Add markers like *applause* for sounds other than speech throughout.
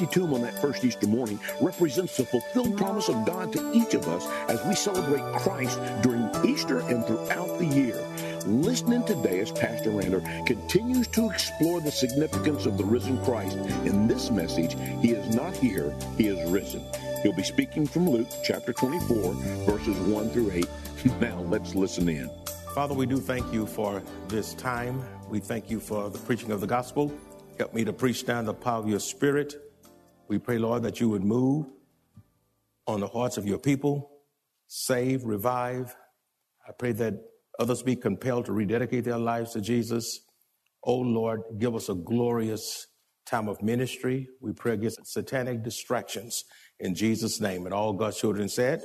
empty tomb on that first Easter morning represents the fulfilled promise of God to each of us as we celebrate Christ during Easter and throughout the year. Listening today as Pastor Rander continues to explore the significance of the risen Christ. In this message, he is not here, he is risen. He'll be speaking from Luke chapter 24, verses 1 through 8. *laughs* Now let's listen in. Father, we do thank you for this time. We thank you for the preaching of the gospel. Help me to preach down the power of your spirit. We pray, Lord, that you would move on the hearts of your people, save, revive. I pray that others be compelled to rededicate their lives to Jesus. Oh, Lord, give us a glorious time of ministry. We pray against satanic distractions in Jesus' name. And all God's children said,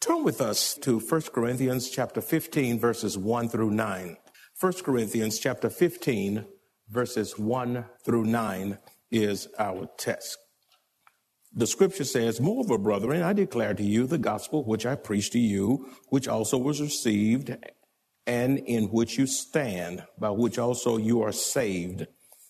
Turn with us to 1 Corinthians chapter 15, verses 1 through 9. 1 Corinthians chapter 15, verses 1 through 9 is our test. The scripture says, Moreover, brethren, I declare to you the gospel which I preached to you, which also was received, and in which you stand, by which also you are saved,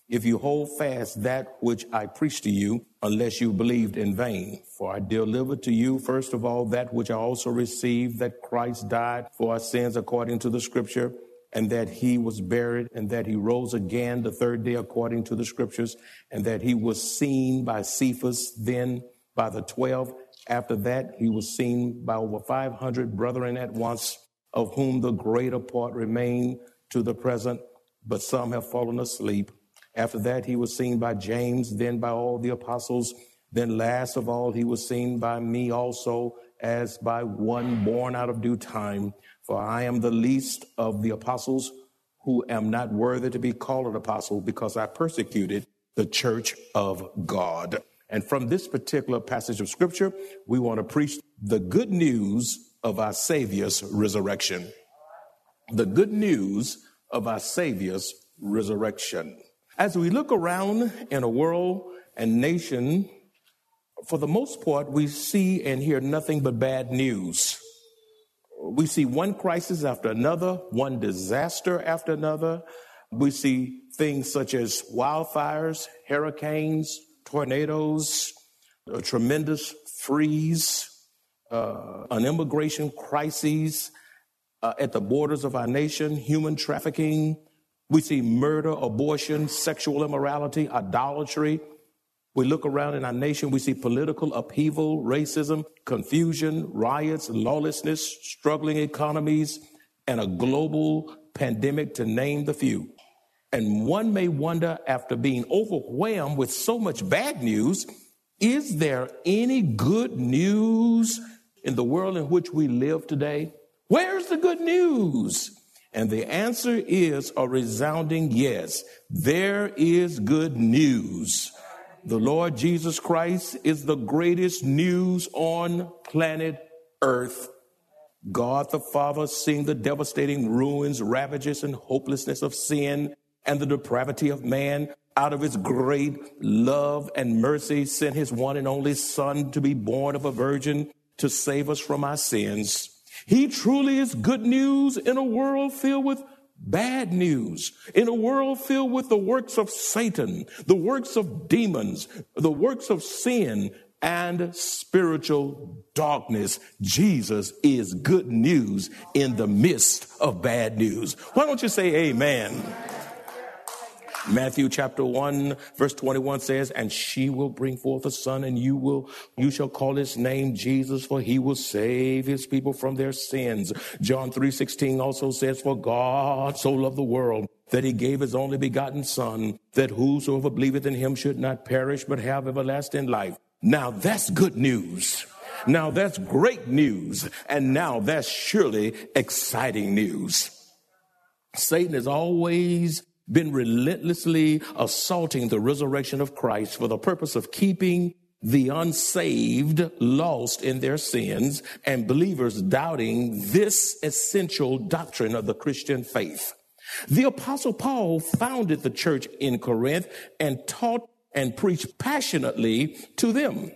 if you hold fast that which I preached to you, unless you believed in vain. For I delivered to you, first of all, that which I also received, that Christ died for our sins according to the scripture and that he was buried and that he rose again the third day according to the scriptures and that he was seen by Cephas, then by the 12. After that, he was seen by over 500 brethren at once, of whom the greater part remain to the present, but some have fallen asleep. After that, he was seen by James, then by all the apostles. Then last of all, he was seen by me also as by one born out of due time. For I am the least of the apostles who am not worthy to be called an apostle because I persecuted the church of God. And from this particular passage of scripture, we want to preach the good news of our Savior's resurrection. The good news of our Savior's resurrection. As we look around in a world and nation, for the most part, we see and hear nothing but bad news we see one crisis after another, one disaster after another. We see things such as wildfires, hurricanes, tornadoes, a tremendous freeze, uh, an immigration crisis uh, at the borders of our nation, human trafficking. We see murder, abortion, sexual immorality, idolatry, we look around in our nation, we see political upheaval, racism, confusion, riots, lawlessness, struggling economies, and a global pandemic, to name the few. And one may wonder, after being overwhelmed with so much bad news, is there any good news in the world in which we live today? Where's the good news? And the answer is a resounding yes. There is good news. The Lord Jesus Christ is the greatest news on planet Earth. God the Father, seeing the devastating ruins, ravages, and hopelessness of sin and the depravity of man, out of his great love and mercy, sent his one and only Son to be born of a virgin to save us from our sins. He truly is good news in a world filled with bad news in a world filled with the works of Satan, the works of demons, the works of sin and spiritual darkness. Jesus is good news in the midst of bad news. Why don't you say amen? Matthew chapter 1 verse 21 says, and she will bring forth a son and you will, you shall call his name Jesus for he will save his people from their sins. John 3 16 also says, for God so loved the world that he gave his only begotten son that whosoever believeth in him should not perish but have everlasting life. Now that's good news. Now that's great news. And now that's surely exciting news. Satan is always been relentlessly assaulting the resurrection of Christ for the purpose of keeping the unsaved lost in their sins and believers doubting this essential doctrine of the Christian faith. The apostle Paul founded the church in Corinth and taught and preached passionately to them.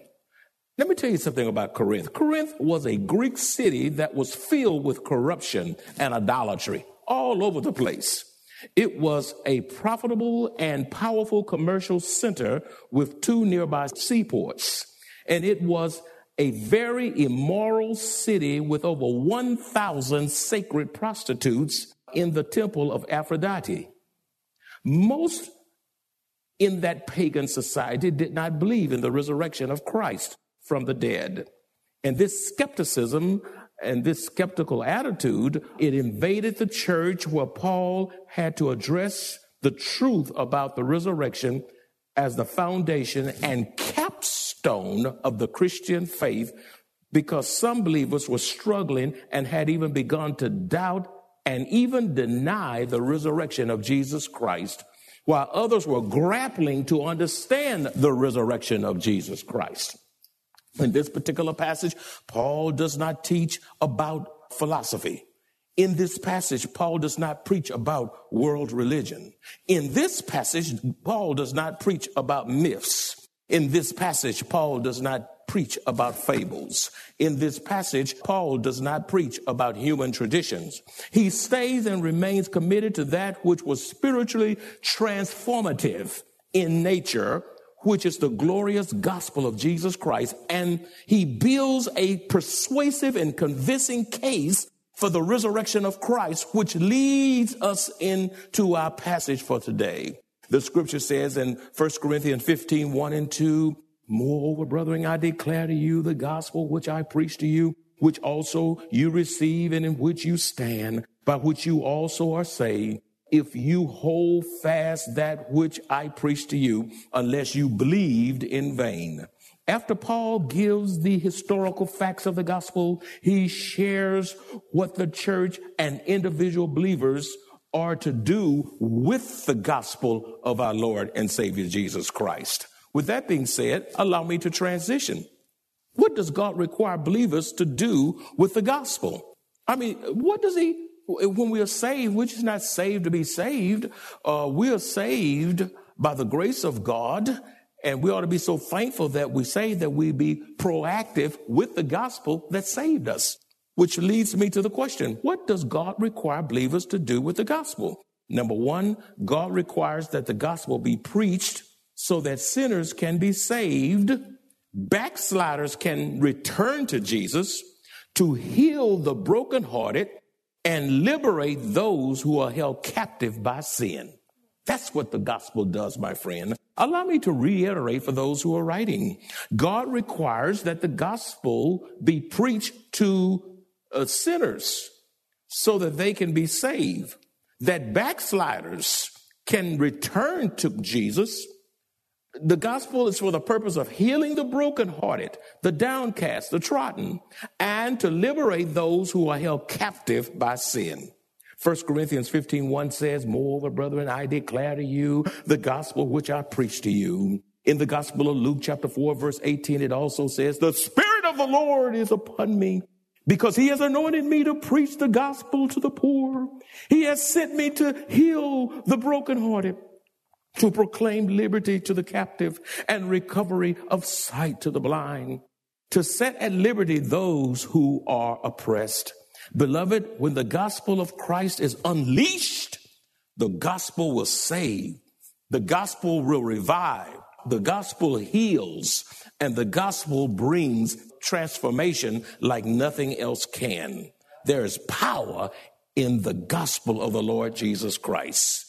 Let me tell you something about Corinth. Corinth was a Greek city that was filled with corruption and idolatry all over the place. It was a profitable and powerful commercial center with two nearby seaports. And it was a very immoral city with over 1,000 sacred prostitutes in the temple of Aphrodite. Most in that pagan society did not believe in the resurrection of Christ from the dead. And this skepticism and this skeptical attitude, it invaded the church where Paul had to address the truth about the resurrection as the foundation and capstone of the Christian faith because some believers were struggling and had even begun to doubt and even deny the resurrection of Jesus Christ, while others were grappling to understand the resurrection of Jesus Christ. In this particular passage, Paul does not teach about philosophy. In this passage, Paul does not preach about world religion. In this passage, Paul does not preach about myths. In this passage, Paul does not preach about fables. In this passage, Paul does not preach about human traditions. He stays and remains committed to that which was spiritually transformative in nature which is the glorious gospel of Jesus Christ. And he builds a persuasive and convincing case for the resurrection of Christ, which leads us into our passage for today. The scripture says in 1 Corinthians 15, 1 and 2, Moreover, brethren, I declare to you the gospel which I preach to you, which also you receive and in which you stand, by which you also are saved if you hold fast that which I preached to you, unless you believed in vain. After Paul gives the historical facts of the gospel, he shares what the church and individual believers are to do with the gospel of our Lord and Savior Jesus Christ. With that being said, allow me to transition. What does God require believers to do with the gospel? I mean, what does he when we are saved, we're just not saved to be saved. Uh, we are saved by the grace of God. And we ought to be so thankful that we say that we be proactive with the gospel that saved us. Which leads me to the question, what does God require believers to do with the gospel? Number one, God requires that the gospel be preached so that sinners can be saved, backsliders can return to Jesus, to heal the brokenhearted, and liberate those who are held captive by sin. That's what the gospel does, my friend. Allow me to reiterate for those who are writing. God requires that the gospel be preached to uh, sinners so that they can be saved, that backsliders can return to Jesus the gospel is for the purpose of healing the brokenhearted, the downcast, the trodden, and to liberate those who are held captive by sin. 1 Corinthians 15, 1 says, Moreover, brethren, I declare to you the gospel which I preach to you. In the gospel of Luke chapter 4, verse 18, it also says, The Spirit of the Lord is upon me because he has anointed me to preach the gospel to the poor. He has sent me to heal the brokenhearted to proclaim liberty to the captive and recovery of sight to the blind, to set at liberty those who are oppressed. Beloved, when the gospel of Christ is unleashed, the gospel will save, the gospel will revive, the gospel heals, and the gospel brings transformation like nothing else can. There is power in the gospel of the Lord Jesus Christ.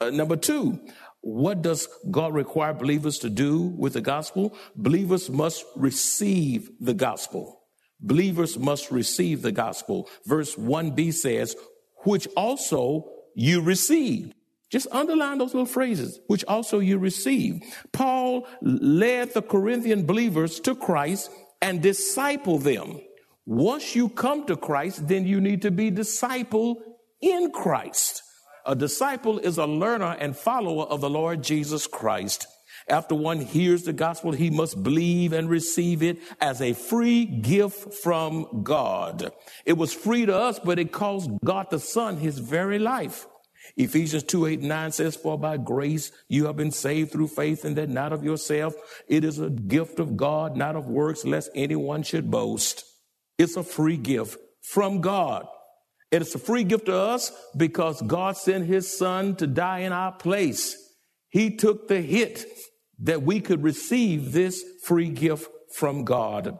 Uh, number two, what does God require believers to do with the gospel? Believers must receive the gospel. Believers must receive the gospel. Verse 1b says, which also you received. Just underline those little phrases, which also you received. Paul led the Corinthian believers to Christ and disciple them. Once you come to Christ, then you need to be disciple in Christ. A disciple is a learner and follower of the Lord Jesus Christ. After one hears the gospel, he must believe and receive it as a free gift from God. It was free to us, but it cost God the Son his very life. Ephesians 2, 8, 9 says, For by grace you have been saved through faith, and that not of yourself. It is a gift of God, not of works, lest anyone should boast. It's a free gift from God. It's a free gift to us because God sent his son to die in our place. He took the hit that we could receive this free gift from God.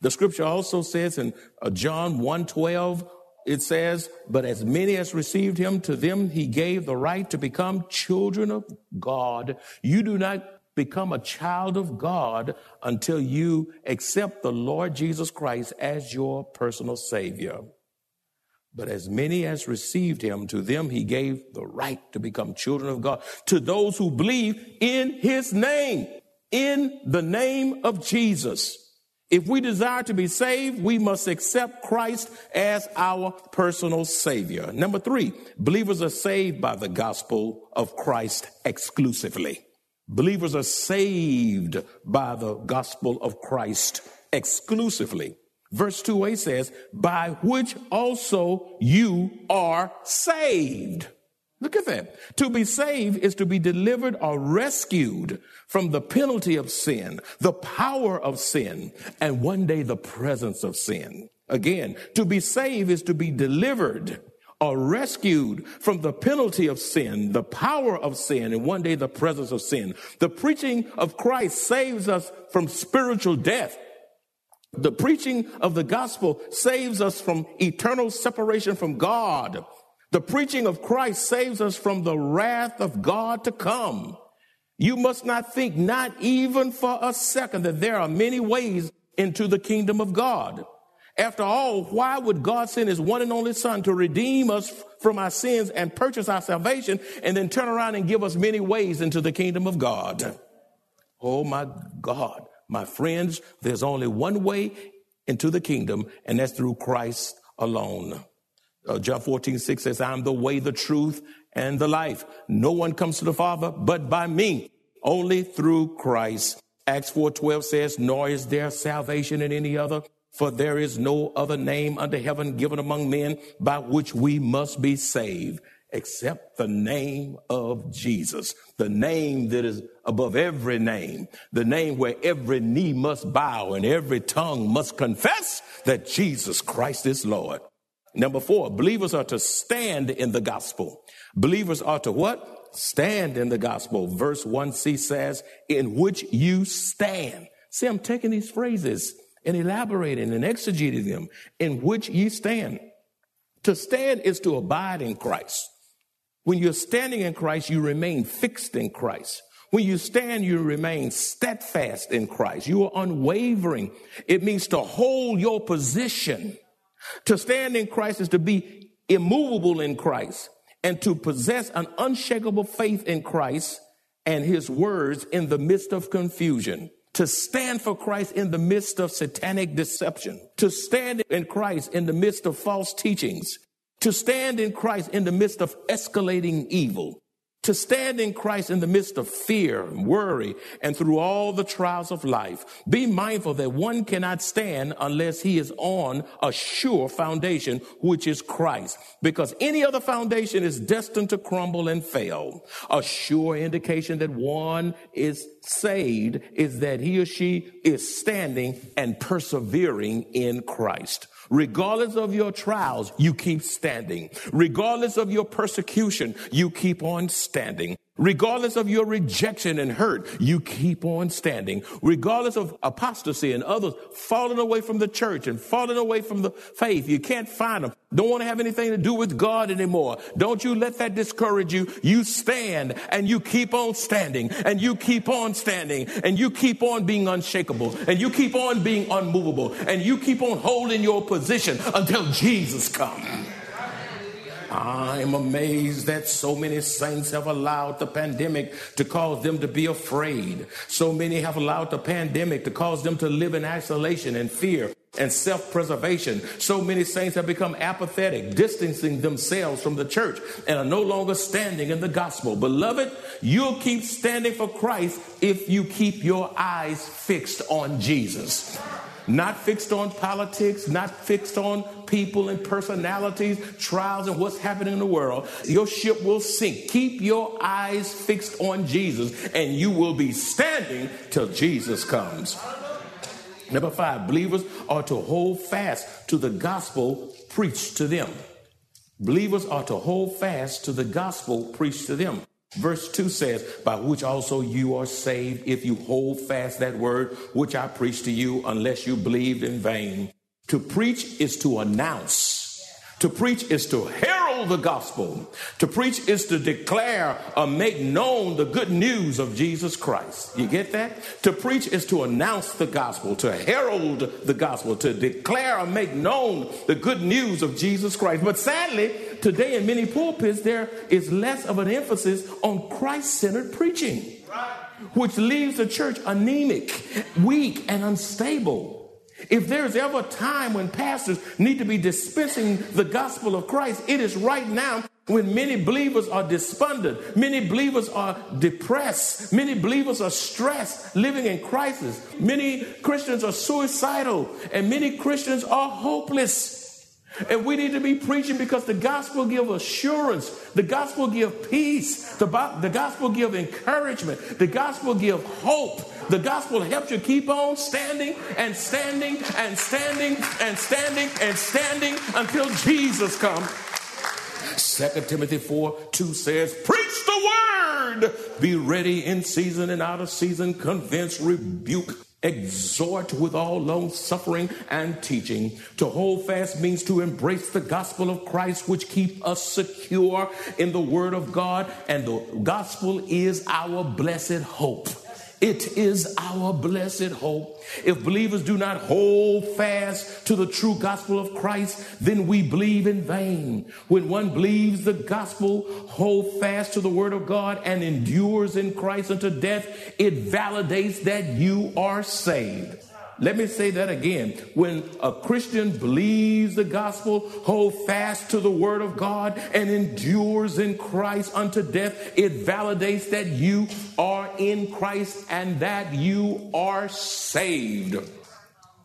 The scripture also says in uh, John 1:12 it says, "But as many as received him to them he gave the right to become children of God." You do not become a child of God until you accept the Lord Jesus Christ as your personal savior. But as many as received him, to them he gave the right to become children of God, to those who believe in his name, in the name of Jesus. If we desire to be saved, we must accept Christ as our personal savior. Number three, believers are saved by the gospel of Christ exclusively. Believers are saved by the gospel of Christ exclusively. Verse 2a says, by which also you are saved. Look at that. To be saved is to be delivered or rescued from the penalty of sin, the power of sin, and one day the presence of sin. Again, to be saved is to be delivered or rescued from the penalty of sin, the power of sin, and one day the presence of sin. The preaching of Christ saves us from spiritual death the preaching of the gospel saves us from eternal separation from God. The preaching of Christ saves us from the wrath of God to come. You must not think, not even for a second, that there are many ways into the kingdom of God. After all, why would God send his one and only son to redeem us from our sins and purchase our salvation and then turn around and give us many ways into the kingdom of God? Oh my God. My friends, there's only one way into the kingdom, and that's through Christ alone. Uh, John 14, 6 says, I'm the way, the truth, and the life. No one comes to the Father but by me, only through Christ. Acts 4, 12 says, nor is there salvation in any other, for there is no other name under heaven given among men by which we must be saved except the name of Jesus, the name that is above every name, the name where every knee must bow and every tongue must confess that Jesus Christ is Lord. Number four, believers are to stand in the gospel. Believers are to what? Stand in the gospel. Verse 1c says, in which you stand. See, I'm taking these phrases and elaborating and exegeting them, in which ye stand. To stand is to abide in Christ. When you're standing in Christ, you remain fixed in Christ. When you stand, you remain steadfast in Christ. You are unwavering. It means to hold your position. To stand in Christ is to be immovable in Christ and to possess an unshakable faith in Christ and his words in the midst of confusion. To stand for Christ in the midst of satanic deception. To stand in Christ in the midst of false teachings to stand in Christ in the midst of escalating evil, to stand in Christ in the midst of fear and worry and through all the trials of life. Be mindful that one cannot stand unless he is on a sure foundation, which is Christ, because any other foundation is destined to crumble and fail. A sure indication that one is saved is that he or she is standing and persevering in Christ. Regardless of your trials, you keep standing. Regardless of your persecution, you keep on standing. Regardless of your rejection and hurt, you keep on standing. Regardless of apostasy and others falling away from the church and falling away from the faith, you can't find them. Don't want to have anything to do with God anymore. Don't you let that discourage you. You stand and you keep on standing and you keep on standing and you keep on being unshakable and you keep on being unmovable and you keep on holding your position until Jesus comes. I'm amazed that so many saints have allowed the pandemic to cause them to be afraid. So many have allowed the pandemic to cause them to live in isolation and fear and self preservation. So many saints have become apathetic, distancing themselves from the church, and are no longer standing in the gospel. Beloved, you'll keep standing for Christ if you keep your eyes fixed on Jesus. Not fixed on politics, not fixed on people and personalities, trials, and what's happening in the world. Your ship will sink. Keep your eyes fixed on Jesus, and you will be standing till Jesus comes. Number five, believers are to hold fast to the gospel preached to them. Believers are to hold fast to the gospel preached to them. Verse 2 says, By which also you are saved, if you hold fast that word which I preached to you, unless you believed in vain. To preach is to announce. To preach is to herald the gospel. To preach is to declare or make known the good news of Jesus Christ. You get that? To preach is to announce the gospel, to herald the gospel, to declare or make known the good news of Jesus Christ. But sadly, today in many pulpits, there is less of an emphasis on Christ centered preaching, which leaves the church anemic, weak, and unstable. If there's ever a time when pastors need to be dispensing the gospel of Christ, it is right now when many believers are despondent, many believers are depressed, many believers are stressed, living in crisis, many Christians are suicidal, and many Christians are hopeless. And we need to be preaching because the gospel give assurance. The gospel give peace. The, the gospel give encouragement. The gospel give hope. The gospel helps you keep on standing and standing and standing and standing and standing until Jesus comes. 2 Timothy 4 2 says, Preach the word, be ready in season and out of season, convince, rebuke, exhort with all long suffering and teaching. To hold fast means to embrace the gospel of Christ, which keep us secure in the word of God, and the gospel is our blessed hope. It is our blessed hope. If believers do not hold fast to the true gospel of Christ, then we believe in vain. When one believes the gospel, hold fast to the word of God, and endures in Christ unto death, it validates that you are saved. Let me say that again. When a Christian believes the gospel, hold fast to the word of God, and endures in Christ unto death, it validates that you are in Christ and that you are saved.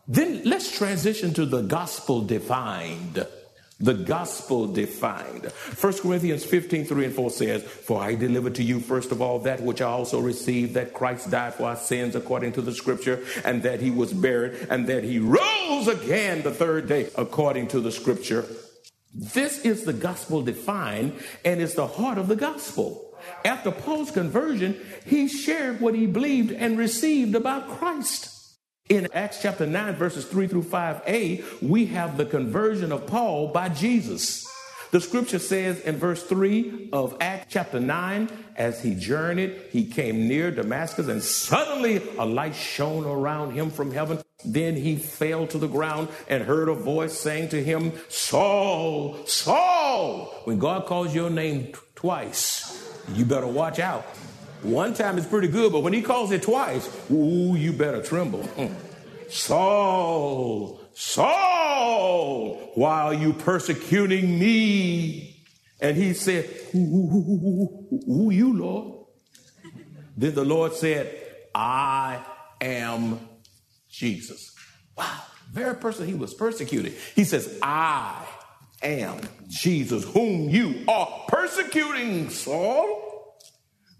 Then let's transition to the gospel defined the gospel defined. 1 Corinthians 15, 3 and 4 says, For I delivered to you first of all that which I also received, that Christ died for our sins according to the scripture, and that he was buried, and that he rose again the third day according to the scripture. This is the gospel defined, and it's the heart of the gospel. After Paul's conversion, he shared what he believed and received about Christ. In Acts chapter 9, verses 3 through 5a, we have the conversion of Paul by Jesus. The scripture says in verse 3 of Acts chapter 9, as he journeyed, he came near Damascus, and suddenly a light shone around him from heaven. Then he fell to the ground and heard a voice saying to him, Saul, Saul. When God calls your name twice, you better watch out. One time it's pretty good, but when he calls it twice, ooh, you better tremble. Hmm. Saul, Saul, why are you persecuting me? And he said, Who you, Lord? Then the Lord said, I am Jesus. Wow, very person he was persecuted. He says, I am Jesus, whom you are persecuting, Saul.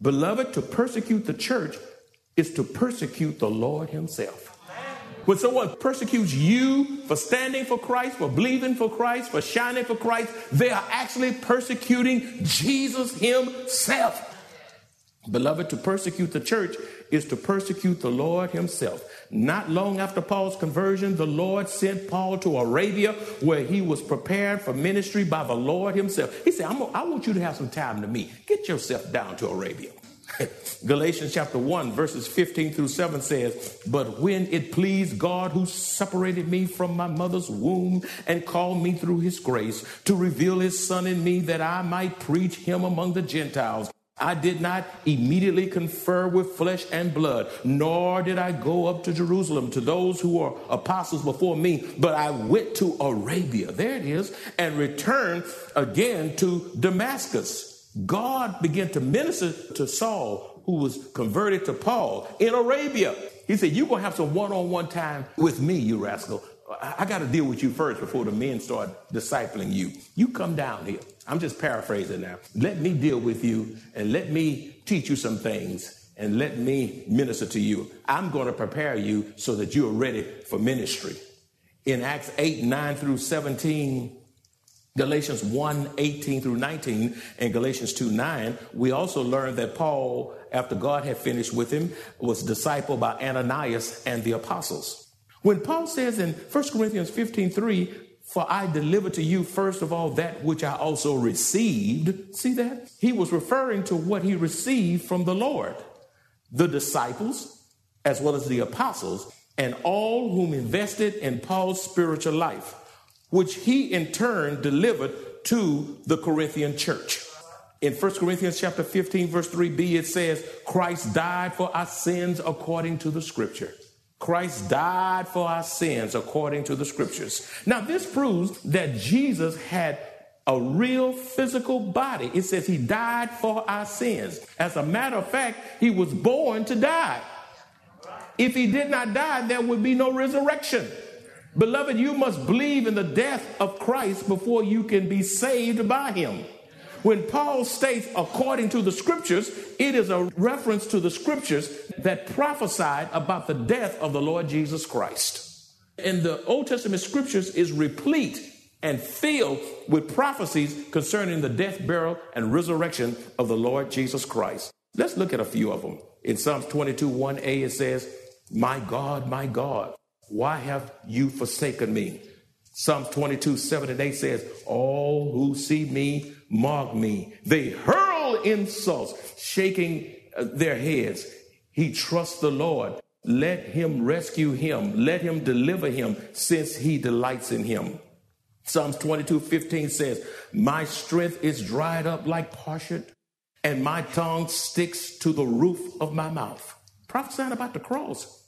Beloved, to persecute the church is to persecute the Lord Himself. When someone persecutes you for standing for Christ, for believing for Christ, for shining for Christ, they are actually persecuting Jesus Himself. Beloved, to persecute the church is to persecute the Lord Himself. Not long after Paul's conversion, the Lord sent Paul to Arabia where he was prepared for ministry by the Lord Himself. He said, I want you to have some time to meet. Get yourself down to Arabia. *laughs* Galatians chapter 1, verses 15 through 7 says, But when it pleased God who separated me from my mother's womb and called me through his grace to reveal his son in me that I might preach him among the Gentiles. I did not immediately confer with flesh and blood, nor did I go up to Jerusalem to those who were apostles before me, but I went to Arabia, there it is, and returned again to Damascus. God began to minister to Saul, who was converted to Paul in Arabia. He said, You're going to have some one on one time with me, you rascal. I, got to deal with you first before the men start discipling you. You come down here. I'm just paraphrasing now. Let me deal with you and let me teach you some things and let me minister to you. I'm going to prepare you so that you are ready for ministry. In Acts 8, 9 through 17, Galatians 1 18 through 19 and Galatians 2 9, we also learned that Paul, after God had finished with him, was discipled by Ananias and the apostles. When Paul says in 1 Corinthians 15 3, For I delivered to you first of all that which I also received, see that? He was referring to what he received from the Lord. The disciples, as well as the apostles, and all whom invested in Paul's spiritual life which he in turn delivered to the Corinthian church. In 1 Corinthians chapter 15, verse 3b, it says, Christ died for our sins according to the scripture. Christ died for our sins according to the scriptures. Now, this proves that Jesus had a real physical body. It says he died for our sins. As a matter of fact, he was born to die. If he did not die, there would be no resurrection. Beloved, you must believe in the death of Christ before you can be saved by him. When Paul states according to the scriptures, it is a reference to the scriptures that prophesied about the death of the Lord Jesus Christ. And the Old Testament scriptures is replete and filled with prophecies concerning the death, burial, and resurrection of the Lord Jesus Christ. Let's look at a few of them. In Psalms 22 1a, it says, My God, my God, why have you forsaken me? Psalms 22, 7 and 8 says, All who see me mock me. They hurl insults, shaking uh, their heads. He trusts the Lord. Let him rescue him. Let him deliver him since he delights in him. Psalms 22, 15 says, My strength is dried up like parchment, and my tongue sticks to the roof of my mouth. Prophesying about the cross.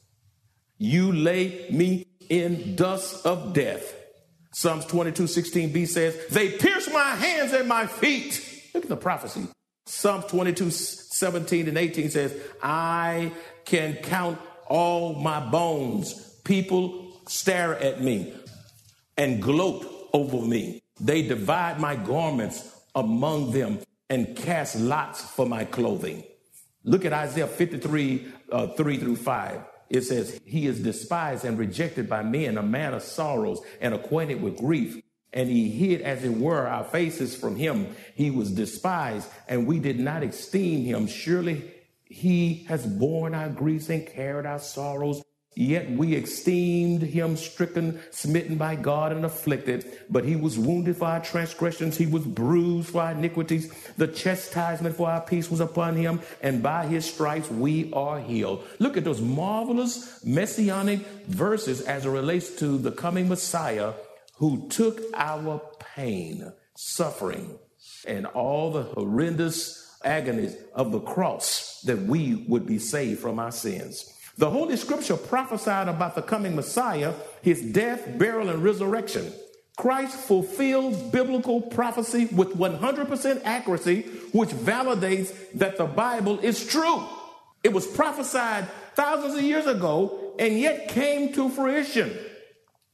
You lay me in dust of death. Psalms 22, 16b says, They pierce my hands and my feet. Look at the prophecy. Psalms 22, 17 and 18 says, I can count all my bones. People stare at me and gloat over me. They divide my garments among them and cast lots for my clothing. Look at Isaiah 53, uh, 3 through 5 it says, He is despised and rejected by men, a man of sorrows and acquainted with grief. And he hid, as it were, our faces from him. He was despised, and we did not esteem him. Surely he has borne our griefs and carried our sorrows. Yet we esteemed him stricken, smitten by God, and afflicted. But he was wounded for our transgressions, he was bruised for our iniquities. The chastisement for our peace was upon him, and by his stripes we are healed. Look at those marvelous messianic verses as it relates to the coming Messiah who took our pain, suffering, and all the horrendous agonies of the cross that we would be saved from our sins. The Holy Scripture prophesied about the coming Messiah, his death, burial, and resurrection. Christ fulfilled biblical prophecy with 100% accuracy, which validates that the Bible is true. It was prophesied thousands of years ago and yet came to fruition.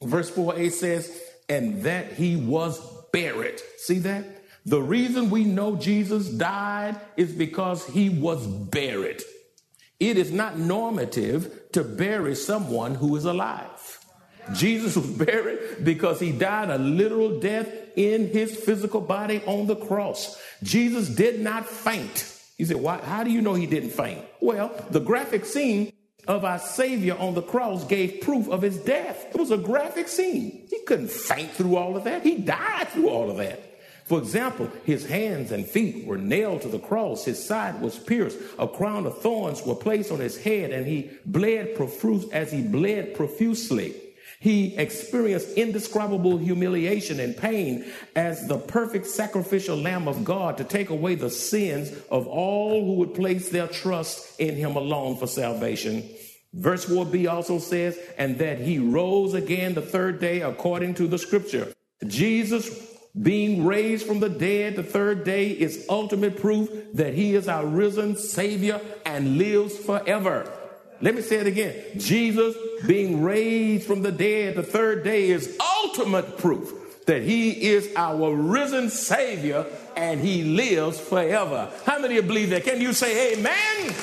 Verse 4a says, and that he was buried. See that? The reason we know Jesus died is because he was buried. It is not normative to bury someone who is alive. Jesus was buried because he died a literal death in his physical body on the cross. Jesus did not faint. You said, why, how do you know he didn't faint? Well, the graphic scene of our Savior on the cross gave proof of his death. It was a graphic scene. He couldn't faint through all of that. He died through all of that. For example, his hands and feet were nailed to the cross, his side was pierced, a crown of thorns were placed on his head, and he bled profuse as he bled profusely. He experienced indescribable humiliation and pain as the perfect sacrificial lamb of God to take away the sins of all who would place their trust in him alone for salvation. Verse 4b also says, and that he rose again the third day according to the scripture. Jesus being raised from the dead the third day is ultimate proof that he is our risen Savior and lives forever. Let me say it again. Jesus being raised from the dead the third day is ultimate proof that he is our risen Savior and he lives forever. How many of you believe that? Can you say amen?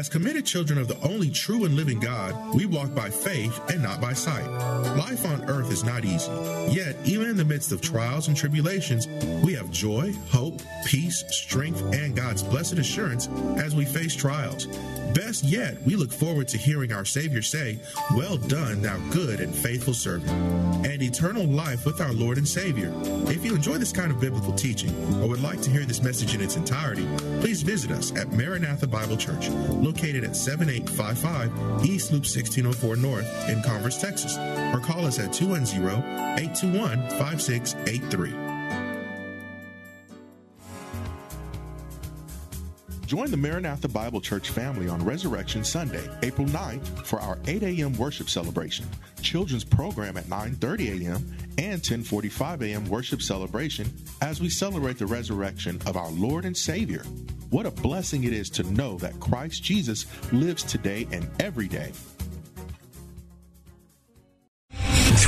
As committed children of the only true and living God, we walk by faith and not by sight. Life on earth is not easy. Yet, even in the midst of trials and tribulations, we have joy, hope, peace, strength, and God's blessed assurance as we face trials. Best yet, we look forward to hearing our Savior say, Well done, thou good and faithful servant, and eternal life with our Lord and Savior. If you enjoy this kind of biblical teaching or would like to hear this message in its entirety, please visit us at Maranatha Bible Church, located at 7855 East Loop 1604 North in Converse, Texas, or call us at 210 821 5683. Join the Maranatha Bible Church family on Resurrection Sunday, April 9th for our 8 a.m. worship celebration, children's program at 9:30 a.m. and 10:45 a.m. worship celebration as we celebrate the resurrection of our Lord and Savior. What a blessing it is to know that Christ Jesus lives today and every day